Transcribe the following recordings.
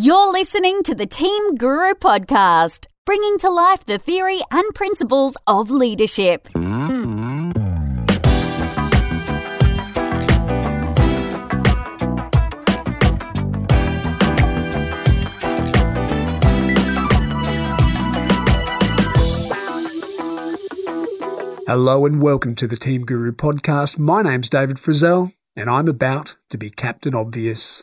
You're listening to the Team Guru podcast, bringing to life the theory and principles of leadership. Hello and welcome to the Team Guru podcast. My name's David Frizzell and I'm about to be Captain Obvious.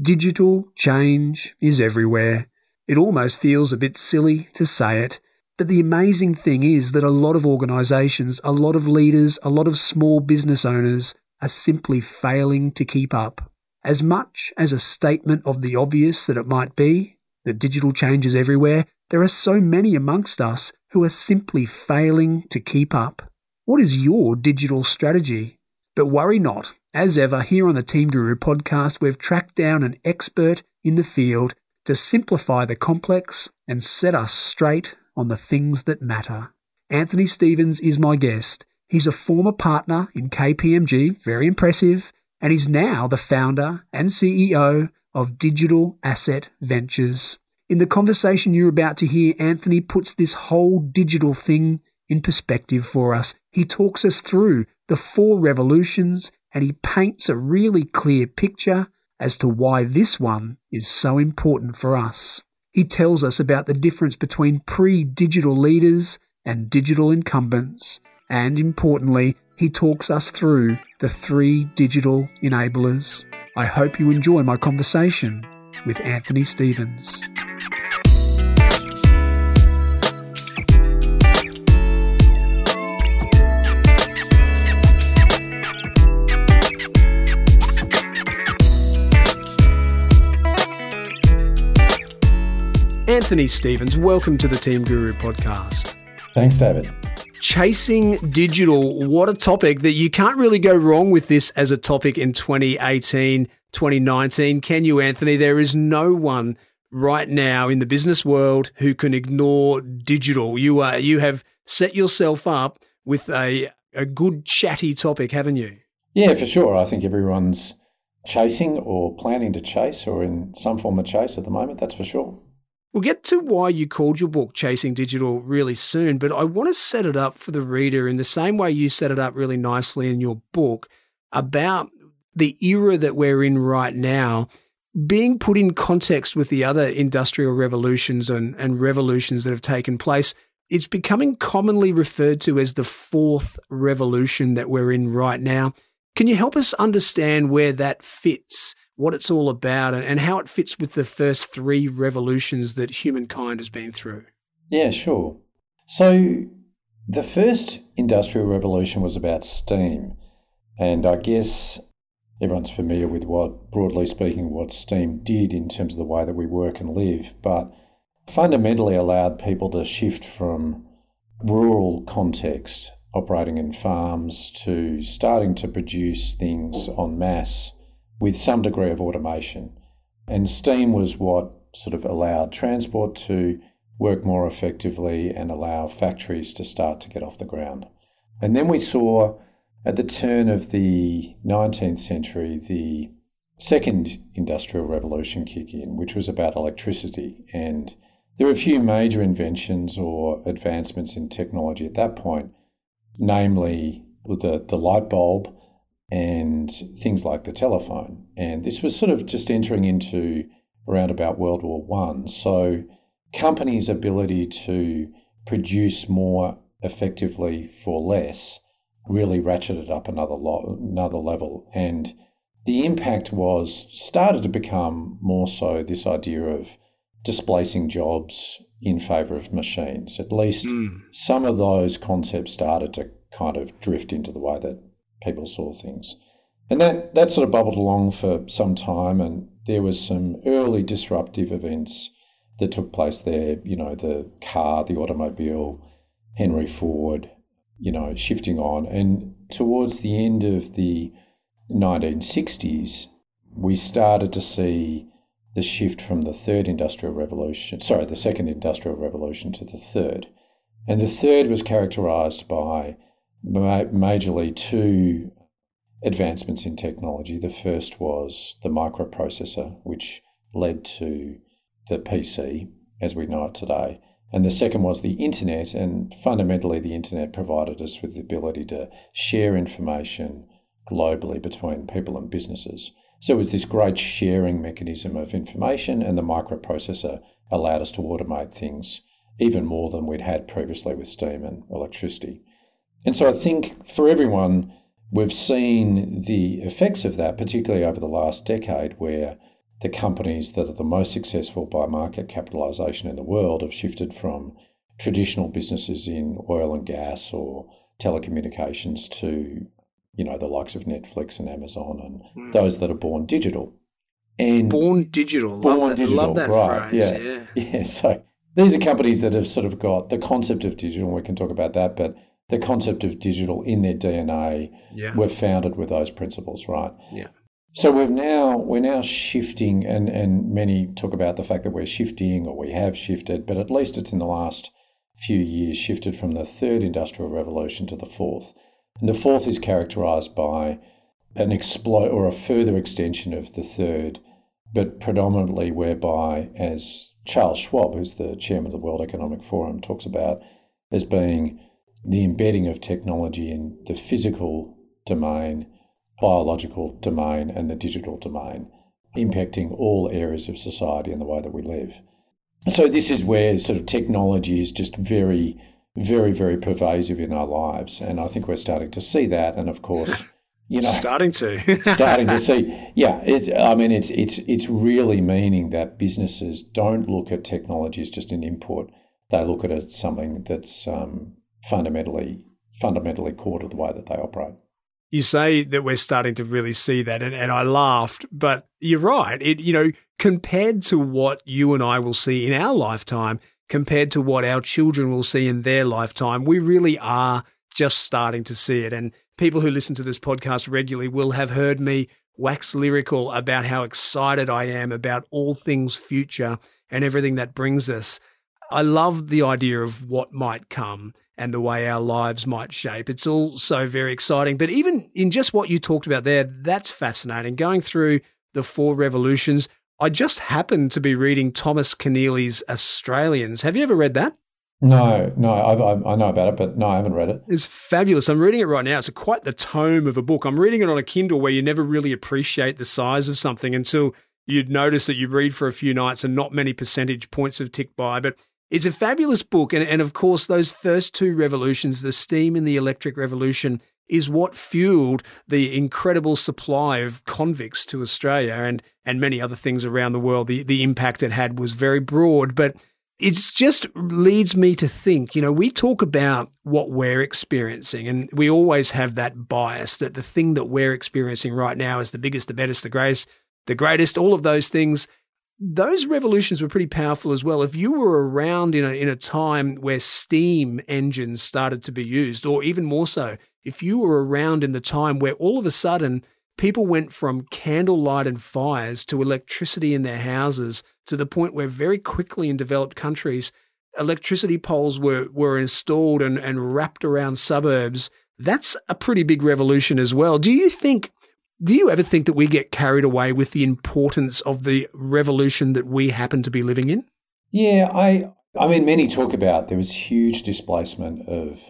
Digital change is everywhere. It almost feels a bit silly to say it, but the amazing thing is that a lot of organisations, a lot of leaders, a lot of small business owners are simply failing to keep up. As much as a statement of the obvious that it might be, that digital change is everywhere, there are so many amongst us who are simply failing to keep up. What is your digital strategy? But worry not. As ever, here on the Team Guru podcast, we've tracked down an expert in the field to simplify the complex and set us straight on the things that matter. Anthony Stevens is my guest. He's a former partner in KPMG, very impressive, and he's now the founder and CEO of Digital Asset Ventures. In the conversation you're about to hear, Anthony puts this whole digital thing in perspective for us. He talks us through the four revolutions and he paints a really clear picture as to why this one is so important for us. He tells us about the difference between pre digital leaders and digital incumbents, and importantly, he talks us through the three digital enablers. I hope you enjoy my conversation with Anthony Stevens. Anthony Stevens, welcome to the Team Guru podcast. Thanks, David. Chasing digital, what a topic that you can't really go wrong with this as a topic in 2018, 2019. Can you, Anthony? There is no one right now in the business world who can ignore digital. You are, you have set yourself up with a, a good chatty topic, haven't you? Yeah, for sure. I think everyone's chasing or planning to chase or in some form of chase at the moment, that's for sure. We'll get to why you called your book Chasing Digital really soon, but I want to set it up for the reader in the same way you set it up really nicely in your book about the era that we're in right now being put in context with the other industrial revolutions and, and revolutions that have taken place. It's becoming commonly referred to as the fourth revolution that we're in right now. Can you help us understand where that fits what it's all about and, and how it fits with the first three revolutions that humankind has been through. Yeah, sure. So the first industrial revolution was about steam. And I guess everyone's familiar with what, broadly speaking, what steam did in terms of the way that we work and live, but fundamentally allowed people to shift from rural context, operating in farms, to starting to produce things en masse with some degree of automation. And steam was what sort of allowed transport to work more effectively and allow factories to start to get off the ground. And then we saw at the turn of the 19th century the second industrial revolution kick in, which was about electricity. And there were a few major inventions or advancements in technology at that point, namely the, the light bulb and things like the telephone. And this was sort of just entering into around about World War One. So companies' ability to produce more effectively for less really ratcheted up another lo- another level. And the impact was started to become more so this idea of displacing jobs in favour of machines. At least mm. some of those concepts started to kind of drift into the way that people saw things. And that, that sort of bubbled along for some time, and there was some early disruptive events that took place there. You know, the car, the automobile, Henry Ford, you know, shifting on. And towards the end of the 1960s, we started to see the shift from the third industrial revolution, sorry, the second industrial revolution to the third. And the third was characterized by majorly two advancements in technology. The first was the microprocessor, which led to the PC as we know it today. And the second was the internet. And fundamentally, the internet provided us with the ability to share information globally between people and businesses. So it was this great sharing mechanism of information, and the microprocessor allowed us to automate things even more than we'd had previously with steam and electricity. And so I think for everyone, we've seen the effects of that, particularly over the last decade, where the companies that are the most successful by market capitalisation in the world have shifted from traditional businesses in oil and gas or telecommunications to you know the likes of Netflix and Amazon and mm. those that are born digital. And born digital, born love that, digital, love that right? Phrase, yeah, yeah, yeah. So these are companies that have sort of got the concept of digital. We can talk about that, but the concept of digital in their DNA yeah. were founded with those principles, right? Yeah. So we've now we're now shifting, and and many talk about the fact that we're shifting or we have shifted, but at least it's in the last few years shifted from the third industrial revolution to the fourth. And the fourth is characterized by an explode or a further extension of the third, but predominantly whereby, as Charles Schwab, who's the chairman of the World Economic Forum, talks about as being the embedding of technology in the physical domain biological domain and the digital domain, impacting all areas of society and the way that we live. So, this is where sort of technology is just very, very, very pervasive in our lives. And I think we're starting to see that. And of course, you know, starting to starting to see, yeah. It's, I mean, it's it's it's really meaning that businesses don't look at technology as just an input; they look at it as something that's um, fundamentally fundamentally core to the way that they operate you say that we're starting to really see that, and, and I laughed, but you're right. It you know compared to what you and I will see in our lifetime, compared to what our children will see in their lifetime, we really are just starting to see it. And people who listen to this podcast regularly will have heard me wax lyrical about how excited I am about all things future and everything that brings us. I love the idea of what might come and the way our lives might shape. It's all so very exciting. But even in just what you talked about there, that's fascinating. Going through the four revolutions, I just happened to be reading Thomas Keneally's Australians. Have you ever read that? No, no, I've, i know about it, but no, I haven't read it. It's fabulous. I'm reading it right now. It's quite the tome of a book. I'm reading it on a Kindle where you never really appreciate the size of something until you'd notice that you read for a few nights and not many percentage points have ticked by. But it's a fabulous book. And, and of course, those first two revolutions, the steam and the electric revolution, is what fueled the incredible supply of convicts to Australia and, and many other things around the world. The, the impact it had was very broad, but it just leads me to think, you know, we talk about what we're experiencing and we always have that bias that the thing that we're experiencing right now is the biggest, the best, the greatest, the greatest, all of those things those revolutions were pretty powerful as well. If you were around in a, in a time where steam engines started to be used, or even more so, if you were around in the time where all of a sudden people went from candlelight and fires to electricity in their houses to the point where very quickly in developed countries, electricity poles were, were installed and, and wrapped around suburbs, that's a pretty big revolution as well. Do you think do you ever think that we get carried away with the importance of the revolution that we happen to be living in? Yeah, I I mean many talk about there was huge displacement of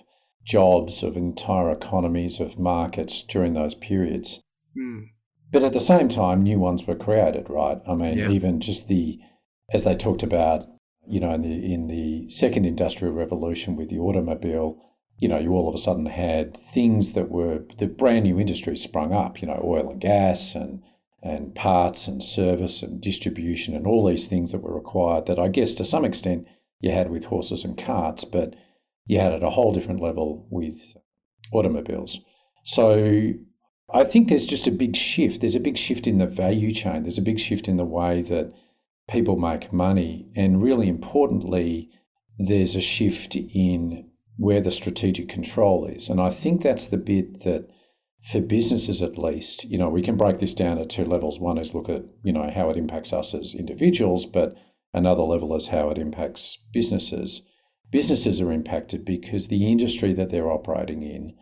jobs, of entire economies, of markets during those periods. Mm. But at the same time, new ones were created, right? I mean, yeah. even just the as they talked about, you know, in the in the second industrial revolution with the automobile, you know, you all of a sudden had things that were the brand new industries sprung up, you know, oil and gas and and parts and service and distribution and all these things that were required that I guess to some extent you had with horses and carts, but you had at a whole different level with automobiles. So I think there's just a big shift. There's a big shift in the value chain. There's a big shift in the way that people make money. And really importantly, there's a shift in where the strategic control is. And I think that's the bit that, for businesses at least, you know, we can break this down at two levels. One is look at, you know, how it impacts us as individuals, but another level is how it impacts businesses. Businesses are impacted because the industry that they're operating in,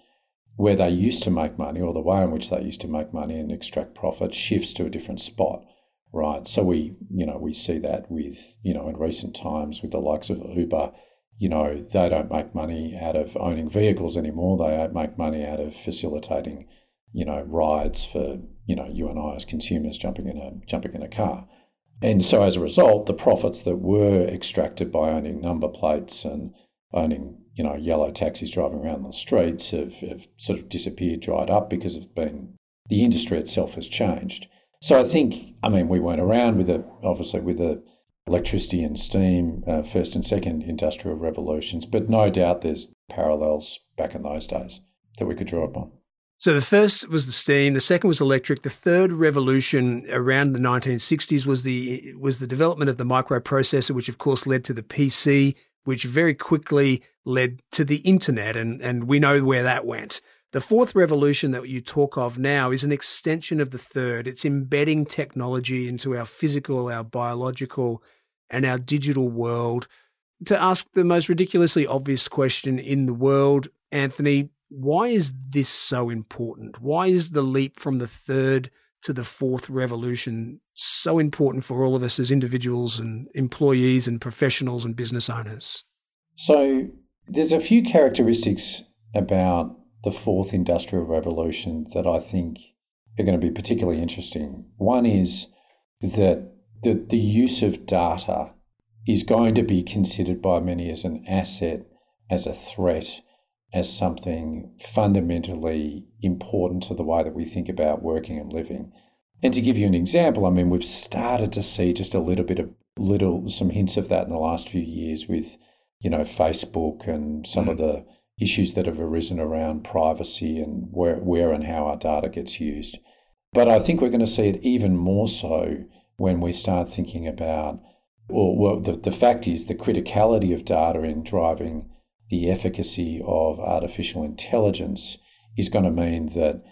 where they used to make money or the way in which they used to make money and extract profit, shifts to a different spot. right? So we, you know, we see that with, you know, in recent times with the likes of Uber, you know, they don't make money out of owning vehicles anymore. They make money out of facilitating, you know, rides for, you know, you and I as consumers jumping in a jumping in a car. And so as a result, the profits that were extracted by owning number plates and owning, you know, yellow taxis driving around the streets have, have sort of disappeared, dried up because of being the industry itself has changed. So I think, I mean, we went around with a obviously with the electricity and steam, uh, first and second industrial revolutions, but no doubt there's parallels back in those days that we could draw upon. So the first was the steam, the second was electric, the third revolution around the 1960s was the was the development of the microprocessor which of course led to the PC which very quickly led to the internet and and we know where that went. The fourth revolution that you talk of now is an extension of the third. It's embedding technology into our physical, our biological, and our digital world. To ask the most ridiculously obvious question in the world, Anthony, why is this so important? Why is the leap from the third to the fourth revolution so important for all of us as individuals and employees and professionals and business owners? So, there's a few characteristics about the fourth industrial revolution that I think are going to be particularly interesting. One is that the, the use of data is going to be considered by many as an asset, as a threat, as something fundamentally important to the way that we think about working and living. And to give you an example, I mean, we've started to see just a little bit of little some hints of that in the last few years with, you know, Facebook and some mm. of the issues that have arisen around privacy and where, where and how our data gets used. But I think we're going to see it even more so when we start thinking about, well, well the, the fact is the criticality of data in driving the efficacy of artificial intelligence is going to mean that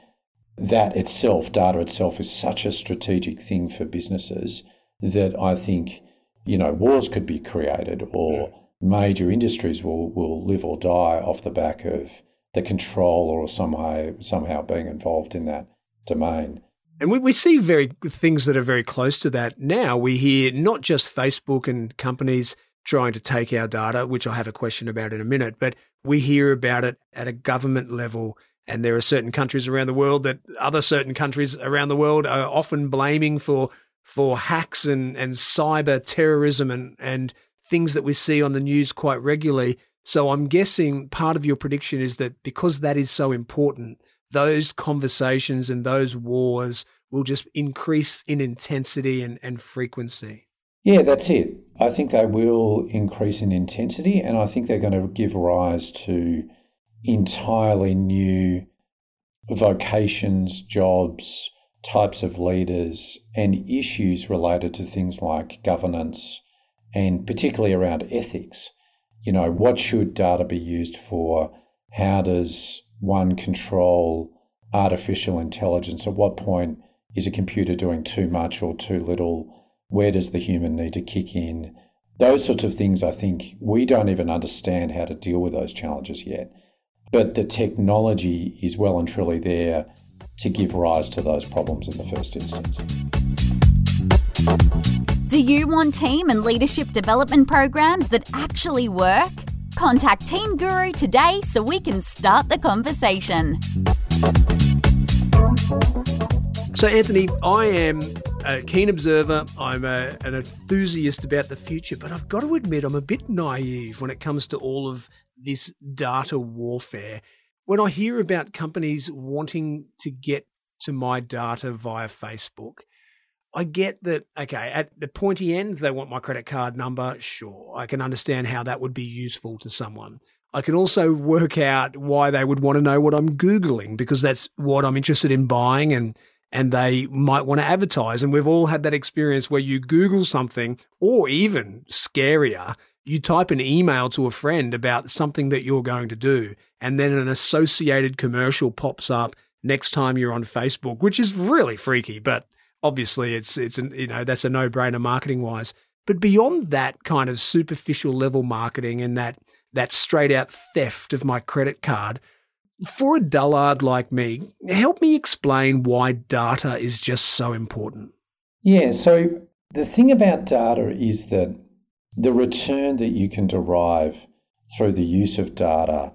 that itself, data itself, is such a strategic thing for businesses that I think, you know, wars could be created or major industries will, will live or die off the back of the control or somehow somehow being involved in that domain. And we, we see very things that are very close to that now. We hear not just Facebook and companies trying to take our data, which I have a question about in a minute, but we hear about it at a government level. And there are certain countries around the world that other certain countries around the world are often blaming for for hacks and, and cyber terrorism and, and things that we see on the news quite regularly. So I'm guessing part of your prediction is that because that is so important, those conversations and those wars will just increase in intensity and, and frequency. Yeah, that's it. I think they will increase in intensity, and I think they're going to give rise to entirely new vocations, jobs, types of leaders, and issues related to things like governance, and particularly around ethics. You know, what should data be used for? How does one control artificial intelligence? At what point is a computer doing too much or too little? Where does the human need to kick in? Those sorts of things, I think we don't even understand how to deal with those challenges yet. But the technology is well and truly there to give rise to those problems in the first instance. Do you want team and leadership development programs that actually work? Contact Team Guru today so we can start the conversation. So, Anthony, I am a keen observer. I'm a, an enthusiast about the future, but I've got to admit, I'm a bit naive when it comes to all of this data warfare. When I hear about companies wanting to get to my data via Facebook, I get that, okay, at the pointy end, they want my credit card number. Sure. I can understand how that would be useful to someone. I can also work out why they would want to know what I'm Googling because that's what I'm interested in buying and, and they might want to advertise. And we've all had that experience where you Google something or even scarier, you type an email to a friend about something that you're going to do. And then an associated commercial pops up next time you're on Facebook, which is really freaky, but obviously it's it's an, you know that's a no-brainer marketing wise but beyond that kind of superficial level marketing and that that straight out theft of my credit card for a dullard like me help me explain why data is just so important. Yeah, so the thing about data is that the return that you can derive through the use of data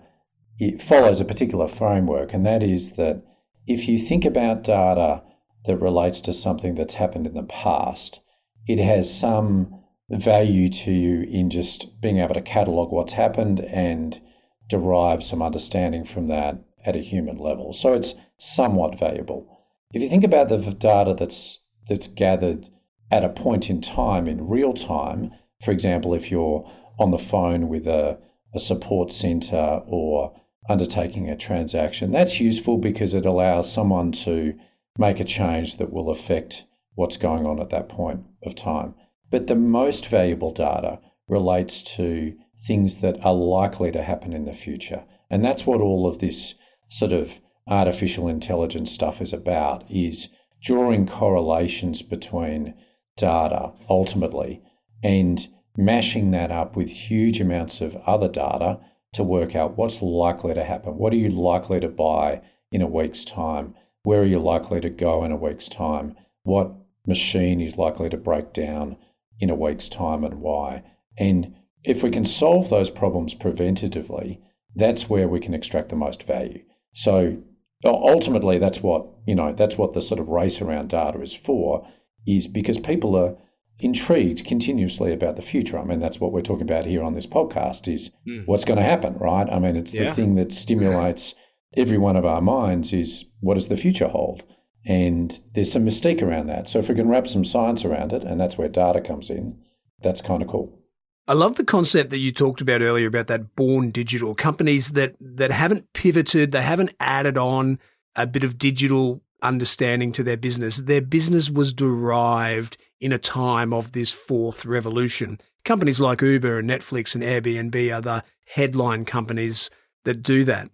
it follows a particular framework, and that is that if you think about data that relates to something that's happened in the past, it has some value to you in just being able to catalog what's happened and derive some understanding from that at a human level. So it's somewhat valuable. If you think about the data that's that's gathered at a point in time in real time, for example, if you're on the phone with a, a support center or undertaking a transaction, that's useful because it allows someone to make a change that will affect what's going on at that point of time. But the most valuable data relates to things that are likely to happen in the future. And that's what all of this sort of artificial intelligence stuff is about is drawing correlations between data ultimately and mashing that up with huge amounts of other data to work out what's likely to happen. What are you likely to buy in a week's time? Where are you likely to go in a week's time? What machine is likely to break down in a week's time and why. And if we can solve those problems preventatively, that's where we can extract the most value. So ultimately that's what, you know, that's what the sort of race around data is for, is because people are intrigued continuously about the future. I mean, that's what we're talking about here on this podcast is mm. what's going to happen, right? I mean, it's yeah. the thing that stimulates every one of our minds is what does the future hold? And there's some mystique around that. So if we can wrap some science around it, and that's where data comes in, that's kind of cool. I love the concept that you talked about earlier about that born digital companies that that haven't pivoted, they haven't added on a bit of digital understanding to their business. Their business was derived in a time of this fourth revolution. Companies like Uber and Netflix and Airbnb are the headline companies that do that.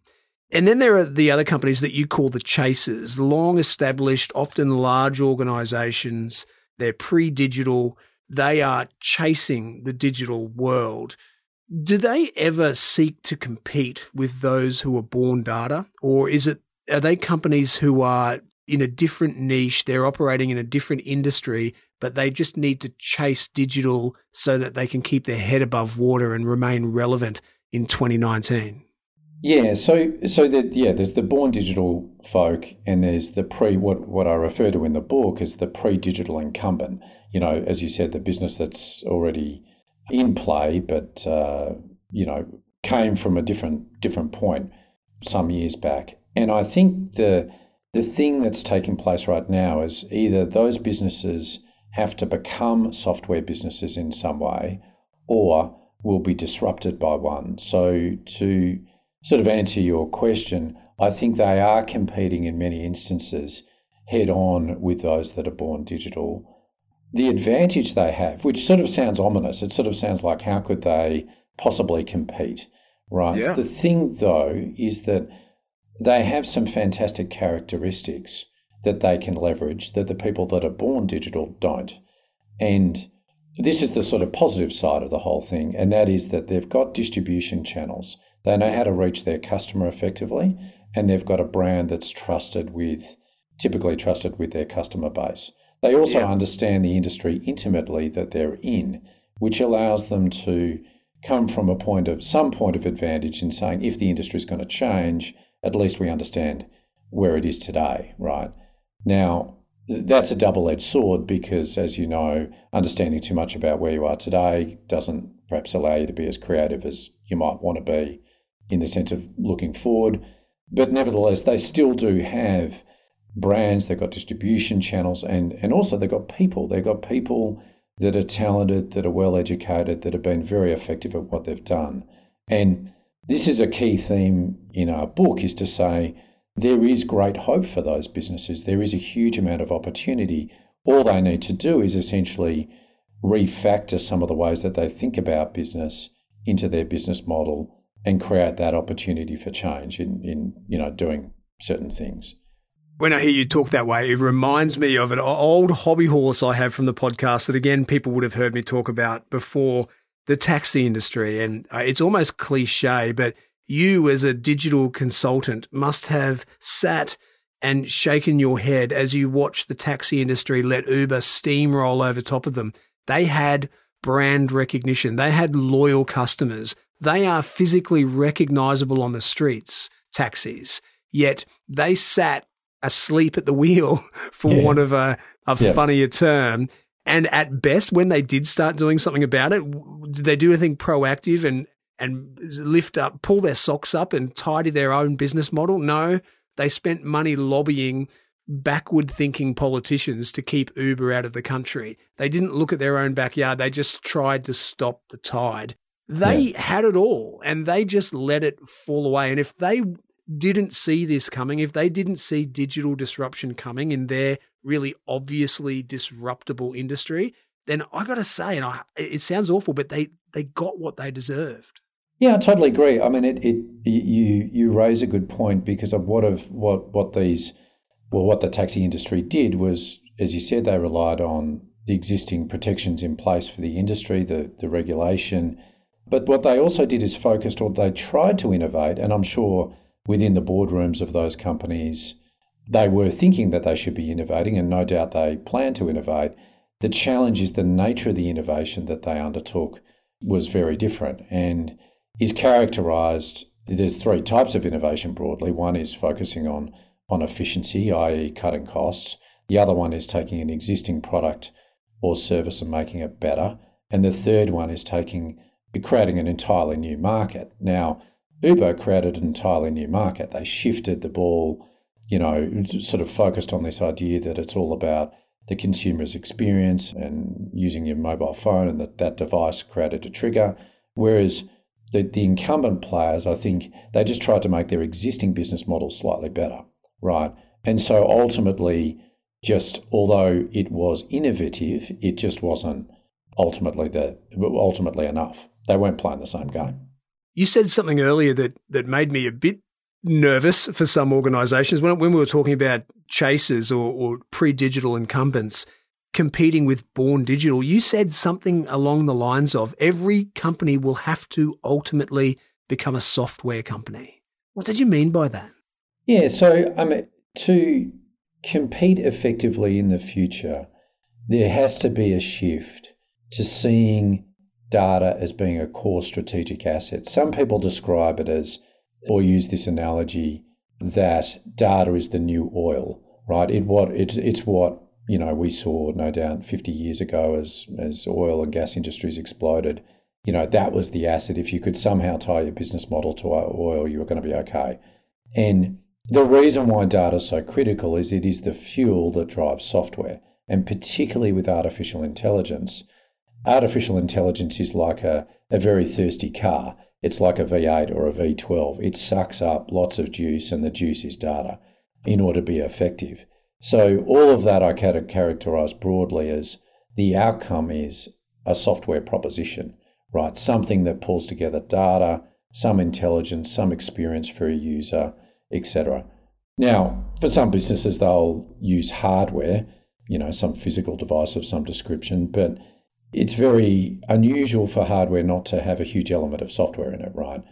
And then there are the other companies that you call the chasers, long established, often large organizations. They're pre digital. They are chasing the digital world. Do they ever seek to compete with those who are born data? Or is it, are they companies who are in a different niche? They're operating in a different industry, but they just need to chase digital so that they can keep their head above water and remain relevant in 2019? Yeah, so so that yeah, there's the born digital folk, and there's the pre what what I refer to in the book as the pre-digital incumbent. You know, as you said, the business that's already in play, but uh, you know, came from a different different point some years back. And I think the the thing that's taking place right now is either those businesses have to become software businesses in some way, or will be disrupted by one. So to sort of answer your question, I think they are competing in many instances head on with those that are born digital. The advantage they have, which sort of sounds ominous, it sort of sounds like how could they possibly compete, right? Yeah. The thing though is that they have some fantastic characteristics that they can leverage that the people that are born digital don't. And this is the sort of positive side of the whole thing, and that is that they've got distribution channels. They know how to reach their customer effectively, and they've got a brand that's trusted with, typically trusted with their customer base. They also yeah. understand the industry intimately that they're in, which allows them to come from a point of some point of advantage in saying if the industry is going to change, at least we understand where it is today, right? Now, that's a double edged sword because, as you know, understanding too much about where you are today doesn't perhaps allow you to be as creative as you might want to be in the sense of looking forward. But nevertheless, they still do have brands, they've got distribution channels, and, and also they've got people. They've got people that are talented, that are well educated, that have been very effective at what they've done. And this is a key theme in our book is to say there is great hope for those businesses. There is a huge amount of opportunity. All they need to do is essentially refactor some of the ways that they think about business into their business model and create that opportunity for change in, in you know doing certain things. When I hear you talk that way, it reminds me of an old hobby horse I have from the podcast that again people would have heard me talk about before the taxi industry, and uh, it's almost cliche, but you as a digital consultant must have sat and shaken your head as you watch the taxi industry let Uber steamroll over top of them. They had brand recognition. They had loyal customers. They are physically recognizable on the streets, taxis. Yet they sat asleep at the wheel, for yeah. want of a, a yeah. funnier term. And at best, when they did start doing something about it, did they do anything proactive and and lift up, pull their socks up and tidy their own business model? No, they spent money lobbying backward thinking politicians to keep Uber out of the country. They didn't look at their own backyard. They just tried to stop the tide. They yeah. had it all and they just let it fall away. And if they didn't see this coming, if they didn't see digital disruption coming in their really obviously disruptable industry, then I got to say, and I, it sounds awful, but they they got what they deserved. Yeah, I totally agree. I mean, it, it you you raise a good point because of what of what what these well, what the taxi industry did was, as you said, they relied on the existing protections in place for the industry, the the regulation. But what they also did is focused, or they tried to innovate, and I'm sure within the boardrooms of those companies, they were thinking that they should be innovating, and no doubt they plan to innovate. The challenge is the nature of the innovation that they undertook was very different and is characterized. There's three types of innovation broadly. One is focusing on, on efficiency, i.e., cutting costs. The other one is taking an existing product or service and making it better. And the third one is taking creating an entirely new market. Now, Uber created an entirely new market. They shifted the ball, you know, sort of focused on this idea that it's all about the consumer's experience and using your mobile phone, and that that device created a trigger. Whereas the, the incumbent players, I think, they just tried to make their existing business model slightly better, right? And so ultimately, just although it was innovative, it just wasn't ultimately the ultimately enough. They weren't playing the same game. You said something earlier that that made me a bit nervous for some organizations when, when we were talking about chasers or, or pre-digital incumbents competing with born digital you said something along the lines of every company will have to ultimately become a software company. What did you mean by that? Yeah so I mean, to compete effectively in the future there has to be a shift to seeing data as being a core strategic asset. Some people describe it as, or use this analogy, that data is the new oil, right? It what it, it's what you know we saw no doubt 50 years ago as as oil and gas industries exploded. You know that was the asset. If you could somehow tie your business model to oil, you were going to be okay. And the reason why data is so critical is it is the fuel that drives software, and particularly with artificial intelligence artificial intelligence is like a, a very thirsty car. It's like a V8 or a V12. It sucks up lots of juice, and the juice is data in order to be effective. So, all of that I characterize broadly as the outcome is a software proposition, right? Something that pulls together data, some intelligence, some experience for a user, etc. Now, for some businesses, they'll use hardware, you know, some physical device of some description, but it's very unusual for hardware not to have a huge element of software in it, right?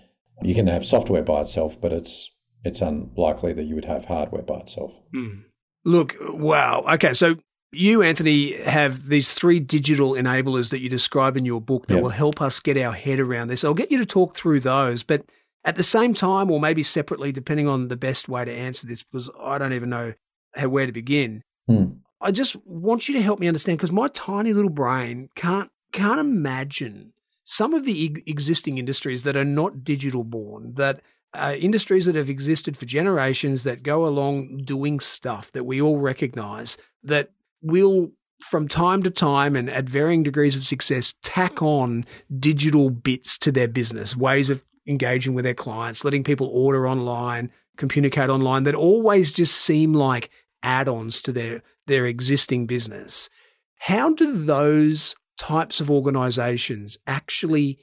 You can have software by itself, but it's it's unlikely that you would have hardware by itself. Mm. Look, wow. Okay, so you, Anthony, have these three digital enablers that you describe in your book that yep. will help us get our head around this. I'll get you to talk through those, but at the same time, or maybe separately, depending on the best way to answer this, because I don't even know how, where to begin. Mm. I just want you to help me understand because my tiny little brain can't can't imagine some of the existing industries that are not digital born that uh, industries that have existed for generations that go along doing stuff that we all recognize that will from time to time and at varying degrees of success tack on digital bits to their business ways of engaging with their clients letting people order online communicate online that always just seem like add-ons to their their existing business. How do those types of organizations actually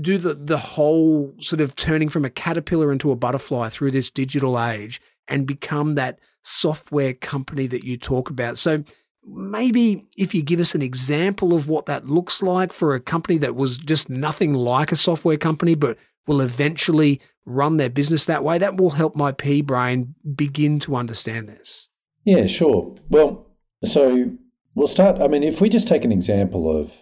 do the, the whole sort of turning from a caterpillar into a butterfly through this digital age and become that software company that you talk about? So maybe if you give us an example of what that looks like for a company that was just nothing like a software company, but will eventually run their business that way. That will help my pea brain begin to understand this. Yeah, sure. Well, so we'll start. I mean, if we just take an example of,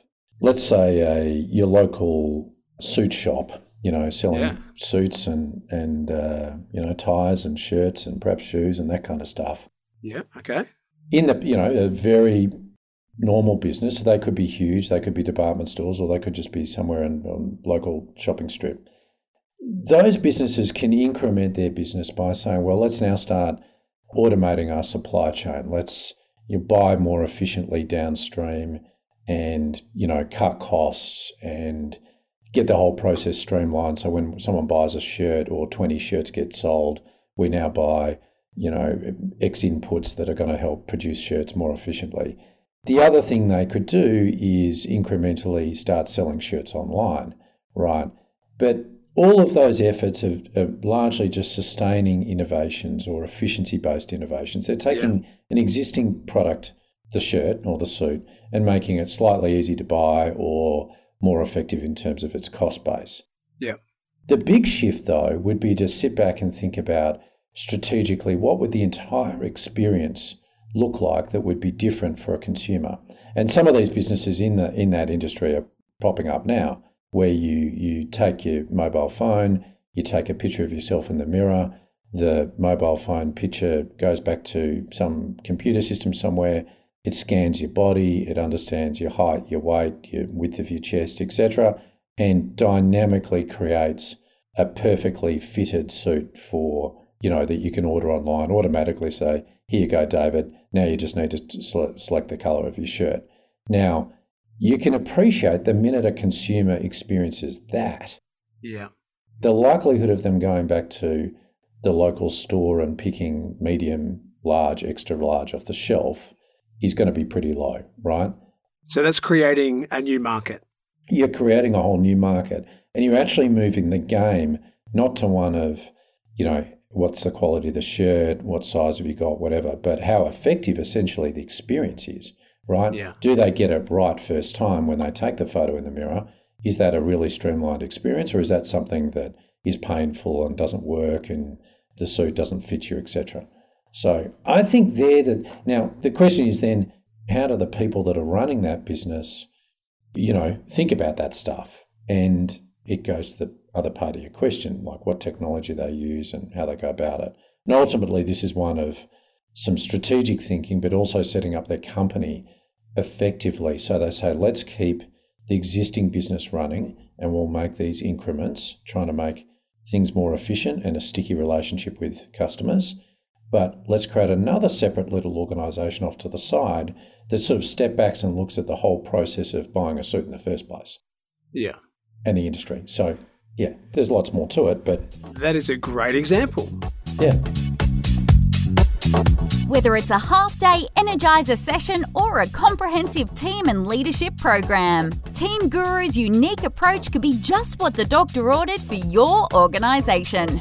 let's say, a your local suit shop, you know, selling yeah. suits and and uh, you know ties and shirts and perhaps shoes and that kind of stuff. Yeah. Okay. In the you know a very normal business, they could be huge, they could be department stores, or they could just be somewhere in a local shopping strip. Those businesses can increment their business by saying, well, let's now start automating our supply chain. Let's you buy more efficiently downstream and you know cut costs and get the whole process streamlined. So when someone buys a shirt or 20 shirts get sold we now buy you know x inputs that are going to help produce shirts more efficiently. The other thing they could do is incrementally start selling shirts online right? But all of those efforts are, are largely just sustaining innovations or efficiency based innovations. They're taking yeah. an existing product, the shirt or the suit, and making it slightly easy to buy or more effective in terms of its cost base. Yeah. The big shift, though, would be to sit back and think about strategically what would the entire experience look like that would be different for a consumer. And some of these businesses in the in that industry are popping up now where you, you take your mobile phone, you take a picture of yourself in the mirror, the mobile phone picture goes back to some computer system somewhere. It scans your body, it understands your height, your weight, your width of your chest, etc., and dynamically creates a perfectly fitted suit for you know that you can order online automatically. Say, here you go, David. Now you just need to select the color of your shirt. Now you can appreciate the minute a consumer experiences that. Yeah. The likelihood of them going back to the local store and picking medium, large, extra large off the shelf is going to be pretty low, right? So that's creating a new market. You're creating a whole new market and you're actually moving the game not to one of, you know, what's the quality of the shirt, what size have you got, whatever, but how effective essentially the experience is right? Yeah. Do they get it right first time when they take the photo in the mirror? Is that a really streamlined experience, or is that something that is painful and doesn't work and the suit doesn't fit you, etc.? So I think there that now the question is then how do the people that are running that business, you know, think about that stuff? And it goes to the other part of your question, like what technology they use and how they go about it. And ultimately, this is one of some strategic thinking, but also setting up their company effectively. So they say, let's keep the existing business running and we'll make these increments, trying to make things more efficient and a sticky relationship with customers. But let's create another separate little organization off to the side that sort of step backs and looks at the whole process of buying a suit in the first place. Yeah. And the industry. So, yeah, there's lots more to it, but. That is a great example. Yeah. Whether it's a half day Energizer session or a comprehensive team and leadership program, Team Guru's unique approach could be just what the doctor ordered for your organisation.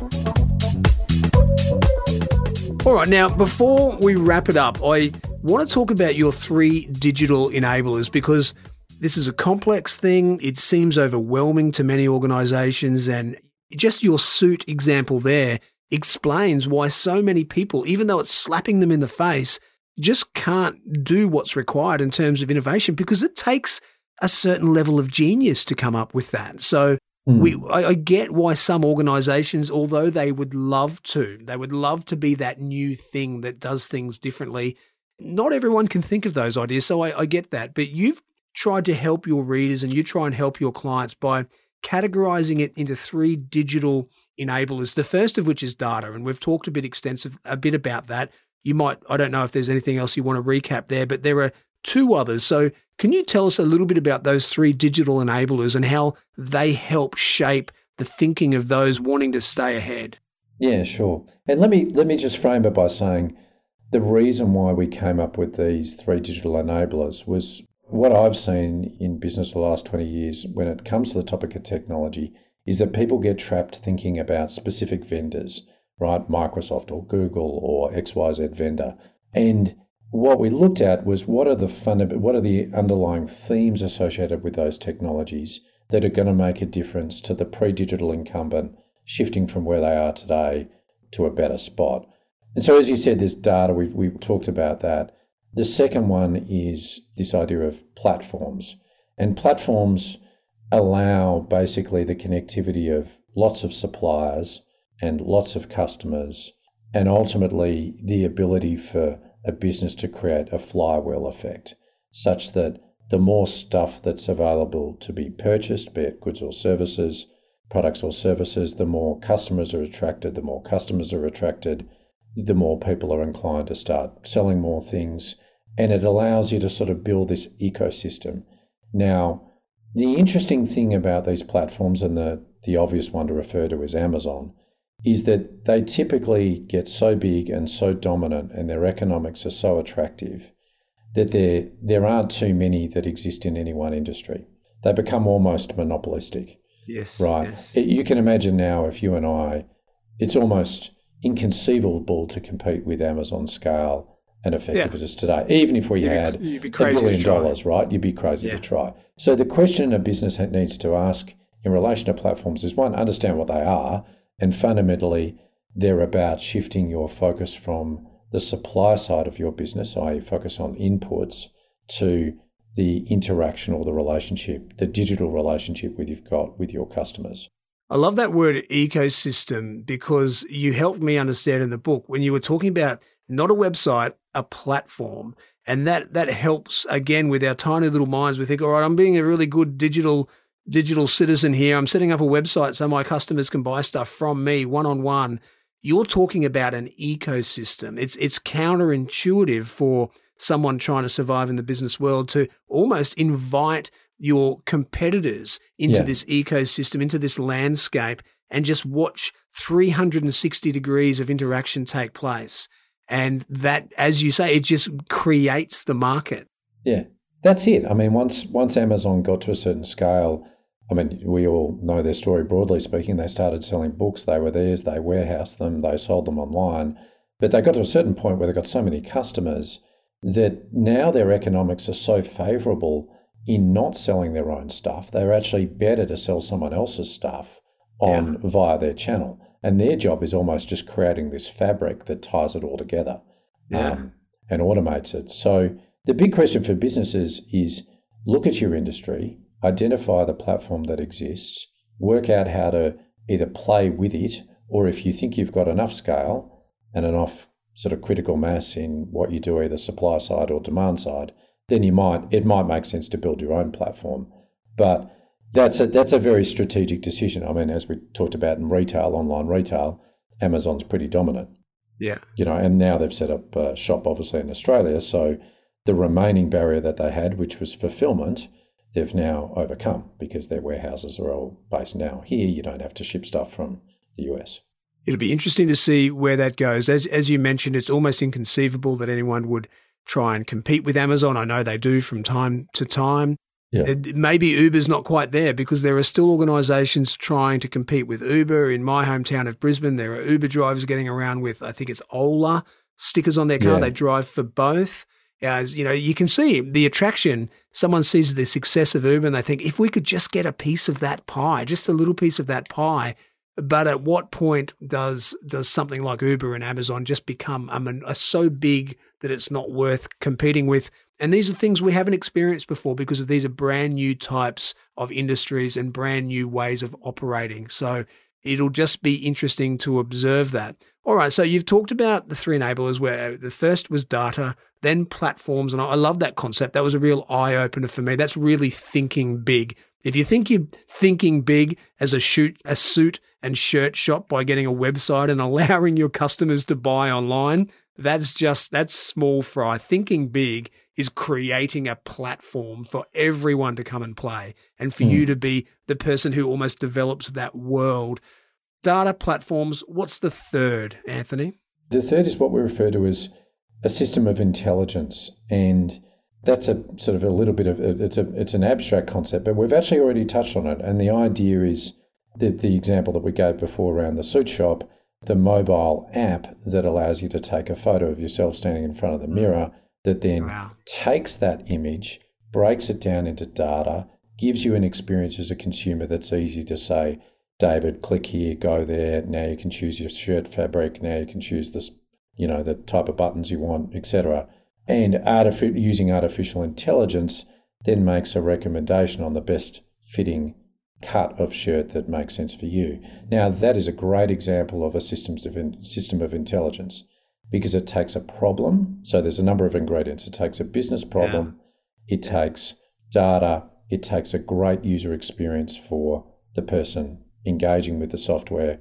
All right, now before we wrap it up, I want to talk about your three digital enablers because this is a complex thing. It seems overwhelming to many organizations, and just your suit example there explains why so many people, even though it's slapping them in the face, just can't do what's required in terms of innovation because it takes a certain level of genius to come up with that. So mm. we, I, I get why some organizations, although they would love to, they would love to be that new thing that does things differently. Not everyone can think of those ideas. So I, I get that. But you've tried to help your readers and you try and help your clients by categorizing it into three digital enablers. The first of which is data, and we've talked a bit extensive a bit about that. You might I don't know if there's anything else you want to recap there, but there are two others. So can you tell us a little bit about those three digital enablers and how they help shape the thinking of those wanting to stay ahead? Yeah, sure. And let me let me just frame it by saying the reason why we came up with these three digital enablers was what I've seen in business the last 20 years when it comes to the topic of technology is that people get trapped thinking about specific vendors, right? Microsoft or Google or XYZ vendor. And what we looked at was what are the funda- what are the underlying themes associated with those technologies that are going to make a difference to the pre digital incumbent shifting from where they are today to a better spot. And so, as you said, there's data, we've, we've talked about that. The second one is this idea of platforms. And platforms allow basically the connectivity of lots of suppliers and lots of customers, and ultimately the ability for a business to create a flywheel effect such that the more stuff that's available to be purchased, be it goods or services, products or services, the more customers are attracted, the more customers are attracted, the more people are inclined to start selling more things. And it allows you to sort of build this ecosystem. Now, the interesting thing about these platforms, and the, the obvious one to refer to is Amazon, is that they typically get so big and so dominant, and their economics are so attractive that there, there aren't too many that exist in any one industry. They become almost monopolistic. Yes. Right. Yes. You can imagine now if you and I, it's almost inconceivable to compete with Amazon scale and effectiveness yeah. today. Even if we you'd had be, be a billion dollars, right? You'd be crazy yeah. to try. So the question a business needs to ask in relation to platforms is one, understand what they are, and fundamentally, they're about shifting your focus from the supply side of your business, i.e., focus on inputs, to the interaction or the relationship, the digital relationship with you've got with your customers. I love that word ecosystem because you helped me understand in the book when you were talking about not a website, a platform. And that that helps again with our tiny little minds. We think, all right, I'm being a really good digital digital citizen here. I'm setting up a website so my customers can buy stuff from me one on one you're talking about an ecosystem. It's it's counterintuitive for someone trying to survive in the business world to almost invite your competitors into yeah. this ecosystem, into this landscape, and just watch 360 degrees of interaction take place. And that, as you say, it just creates the market. Yeah, that's it. I mean, once once Amazon got to a certain scale, I mean, we all know their story broadly speaking. They started selling books, they were theirs, they warehoused them, they sold them online. But they got to a certain point where they got so many customers that now their economics are so favorable in not selling their own stuff. They're actually better to sell someone else's stuff on yeah. via their channel. And their job is almost just creating this fabric that ties it all together yeah. um, and automates it. So the big question for businesses is look at your industry identify the platform that exists, work out how to either play with it, or if you think you've got enough scale and enough sort of critical mass in what you do, either supply side or demand side, then you might it might make sense to build your own platform. But that's a that's a very strategic decision. I mean, as we talked about in retail, online retail, Amazon's pretty dominant. Yeah. You know, and now they've set up a shop obviously in Australia. So the remaining barrier that they had, which was fulfillment, they've now overcome because their warehouses are all based now here. You don't have to ship stuff from the US. It'll be interesting to see where that goes. As as you mentioned, it's almost inconceivable that anyone would try and compete with Amazon. I know they do from time to time. Yeah. maybe Uber's not quite there because there are still organisations trying to compete with Uber. In my hometown of Brisbane, there are Uber drivers getting around with, I think it's Ola stickers on their car. Yeah. They drive for both as you know, you can see the attraction. Someone sees the success of Uber and they think, if we could just get a piece of that pie, just a little piece of that pie. But at what point does does something like Uber and Amazon just become a so big that it's not worth competing with? And these are things we haven't experienced before because these are brand new types of industries and brand new ways of operating. So it'll just be interesting to observe that. All right, so you've talked about the three enablers where the first was data, then platforms, and I love that concept. That was a real eye opener for me. That's really thinking big. If you think you're thinking big as a shoot, a suit and shirt shop by getting a website and allowing your customers to buy online, that's just that's small fry. Thinking big is creating a platform for everyone to come and play and for mm. you to be the person who almost develops that world. Data platforms, what's the third, Anthony? The third is what we refer to as a system of intelligence and that's a sort of a little bit of it's a it's an abstract concept, but we've actually already touched on it. And the idea is that the example that we gave before around the suit shop, the mobile app that allows you to take a photo of yourself standing in front of the mirror mm. that then wow. takes that image, breaks it down into data, gives you an experience as a consumer that's easy to say, David, click here, go there. Now you can choose your shirt fabric. Now you can choose this, you know, the type of buttons you want, etc. And artific- using artificial intelligence then makes a recommendation on the best fitting cut of shirt that makes sense for you. Now that is a great example of a systems of in- system of intelligence because it takes a problem. So there's a number of ingredients. It takes a business problem. Yeah. It takes data. It takes a great user experience for the person engaging with the software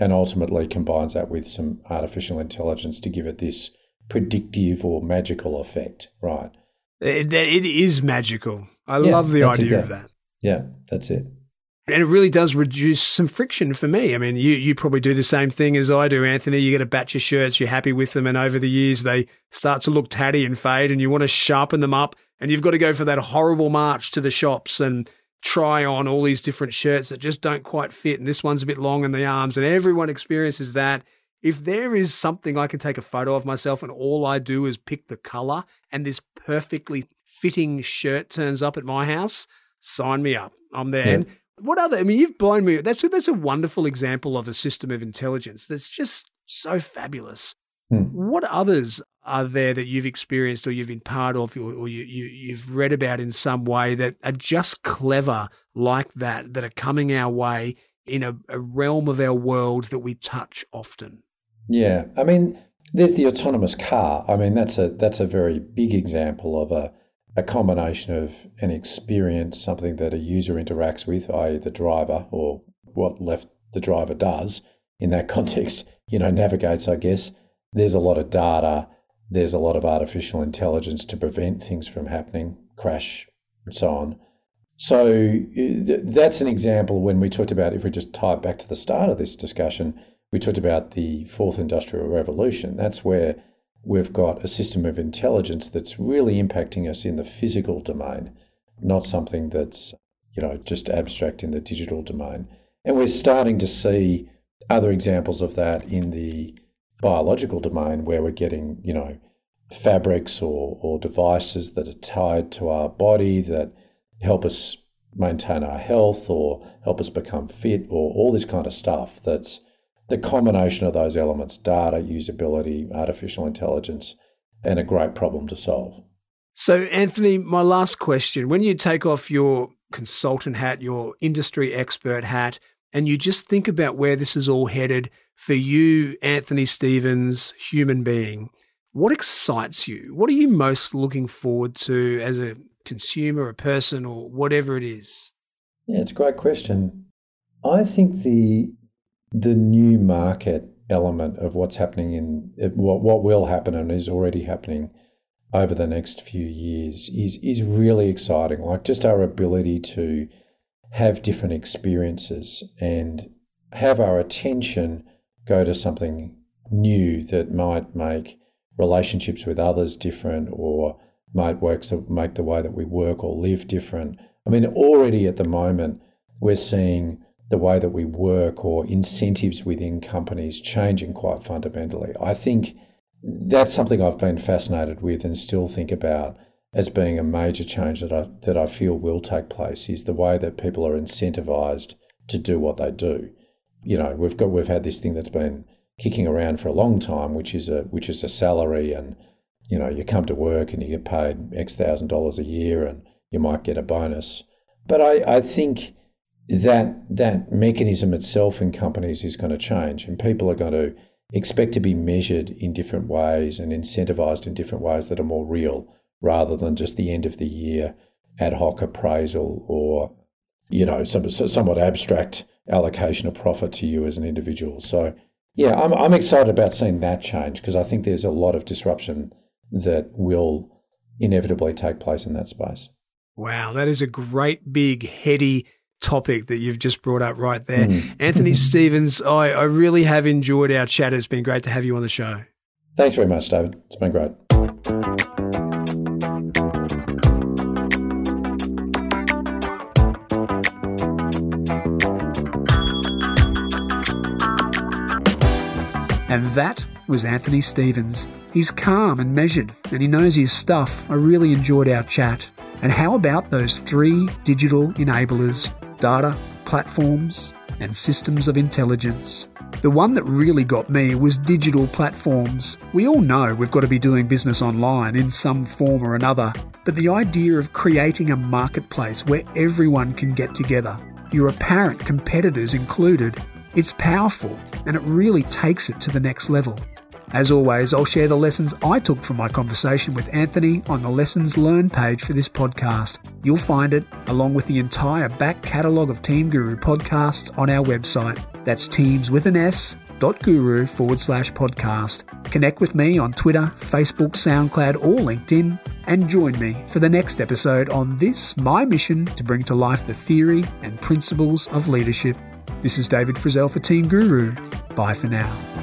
and ultimately combines that with some artificial intelligence to give it this predictive or magical effect, right? It, it is magical. I yeah, love the idea of that. Yeah, that's it. And it really does reduce some friction for me. I mean, you, you probably do the same thing as I do, Anthony. You get a batch of shirts, you're happy with them, and over the years they start to look tatty and fade, and you want to sharpen them up, and you've got to go for that horrible march to the shops and try on all these different shirts that just don't quite fit. And this one's a bit long in the arms, and everyone experiences that. If there is something I can take a photo of myself and all I do is pick the color and this perfectly fitting shirt turns up at my house, sign me up. I'm there. Yeah. What other, I mean, you've blown me. That's, that's a wonderful example of a system of intelligence that's just so fabulous. Hmm. What others are there that you've experienced or you've been part of or, or you, you, you've read about in some way that are just clever like that, that are coming our way in a, a realm of our world that we touch often? Yeah. I mean, there's the autonomous car. I mean, that's a that's a very big example of a, a combination of an experience, something that a user interacts with, i.e., the driver, or what left the driver does in that context, you know, navigates, I guess. There's a lot of data there's a lot of artificial intelligence to prevent things from happening, crash, and so on. So that's an example when we talked about, if we just tie it back to the start of this discussion, we talked about the fourth industrial revolution. That's where we've got a system of intelligence that's really impacting us in the physical domain, not something that's, you know, just abstract in the digital domain. And we're starting to see other examples of that in the biological domain where we're getting, you know, fabrics or, or devices that are tied to our body that help us maintain our health or help us become fit or all this kind of stuff that's the combination of those elements data usability artificial intelligence and a great problem to solve so anthony my last question when you take off your consultant hat your industry expert hat and you just think about where this is all headed for you, Anthony Stevens, human being, what excites you? What are you most looking forward to as a consumer, a person, or whatever it is? Yeah, it's a great question. I think the the new market element of what's happening in what what will happen and is already happening over the next few years is is really exciting. Like just our ability to have different experiences and have our attention go to something new that might make relationships with others different or might work make the way that we work or live different. I mean, already at the moment, we're seeing the way that we work or incentives within companies changing quite fundamentally. I think that's something I've been fascinated with and still think about as being a major change that I that I feel will take place is the way that people are incentivized to do what they do you know, we've got we've had this thing that's been kicking around for a long time, which is a which is a salary, and you know, you come to work and you get paid X thousand dollars a year, and you might get a bonus. But I, I think that that mechanism itself in companies is going to change, and people are going to expect to be measured in different ways and incentivized in different ways that are more real, rather than just the end of the year ad hoc appraisal or you know, some, somewhat abstract allocation of profit to you as an individual. So, yeah, I'm, I'm excited about seeing that change because I think there's a lot of disruption that will inevitably take place in that space. Wow, that is a great, big, heady topic that you've just brought up right there. Mm. Anthony Stevens, I, I really have enjoyed our chat. It's been great to have you on the show. Thanks very much, David. It's been great. And that was Anthony Stevens. He's calm and measured, and he knows his stuff. I really enjoyed our chat. And how about those three digital enablers data, platforms, and systems of intelligence? The one that really got me was digital platforms. We all know we've got to be doing business online in some form or another, but the idea of creating a marketplace where everyone can get together, your apparent competitors included, it's powerful and it really takes it to the next level. As always, I'll share the lessons I took from my conversation with Anthony on the Lessons Learned page for this podcast. You'll find it, along with the entire back catalogue of Team Guru podcasts, on our website. That's teams with an S dot guru forward slash podcast. Connect with me on Twitter, Facebook, SoundCloud, or LinkedIn, and join me for the next episode on this, my mission to bring to life the theory and principles of leadership. This is David Frizzell for Team Guru. Bye for now.